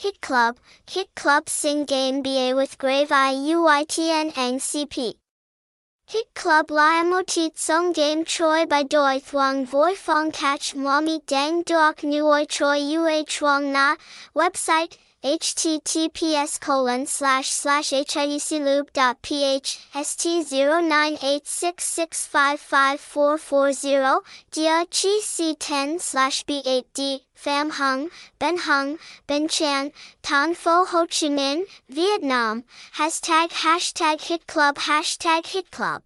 Hit Club, Hit Club Sing Game BA with Grave IUITN Ang CP. Hit Club Liamotit Song Game Choi by Doi Thuong Voi Catch Mwami Dang Duok Nuoi Choi Ua Chuang Na, website, https colon slash slash hitclub.ph st0986655440 dia chi c10 slash b8d pham hung ben hung ben chan tan pho ho chi minh vietnam. Hashtag hashtag hit club hashtag hit club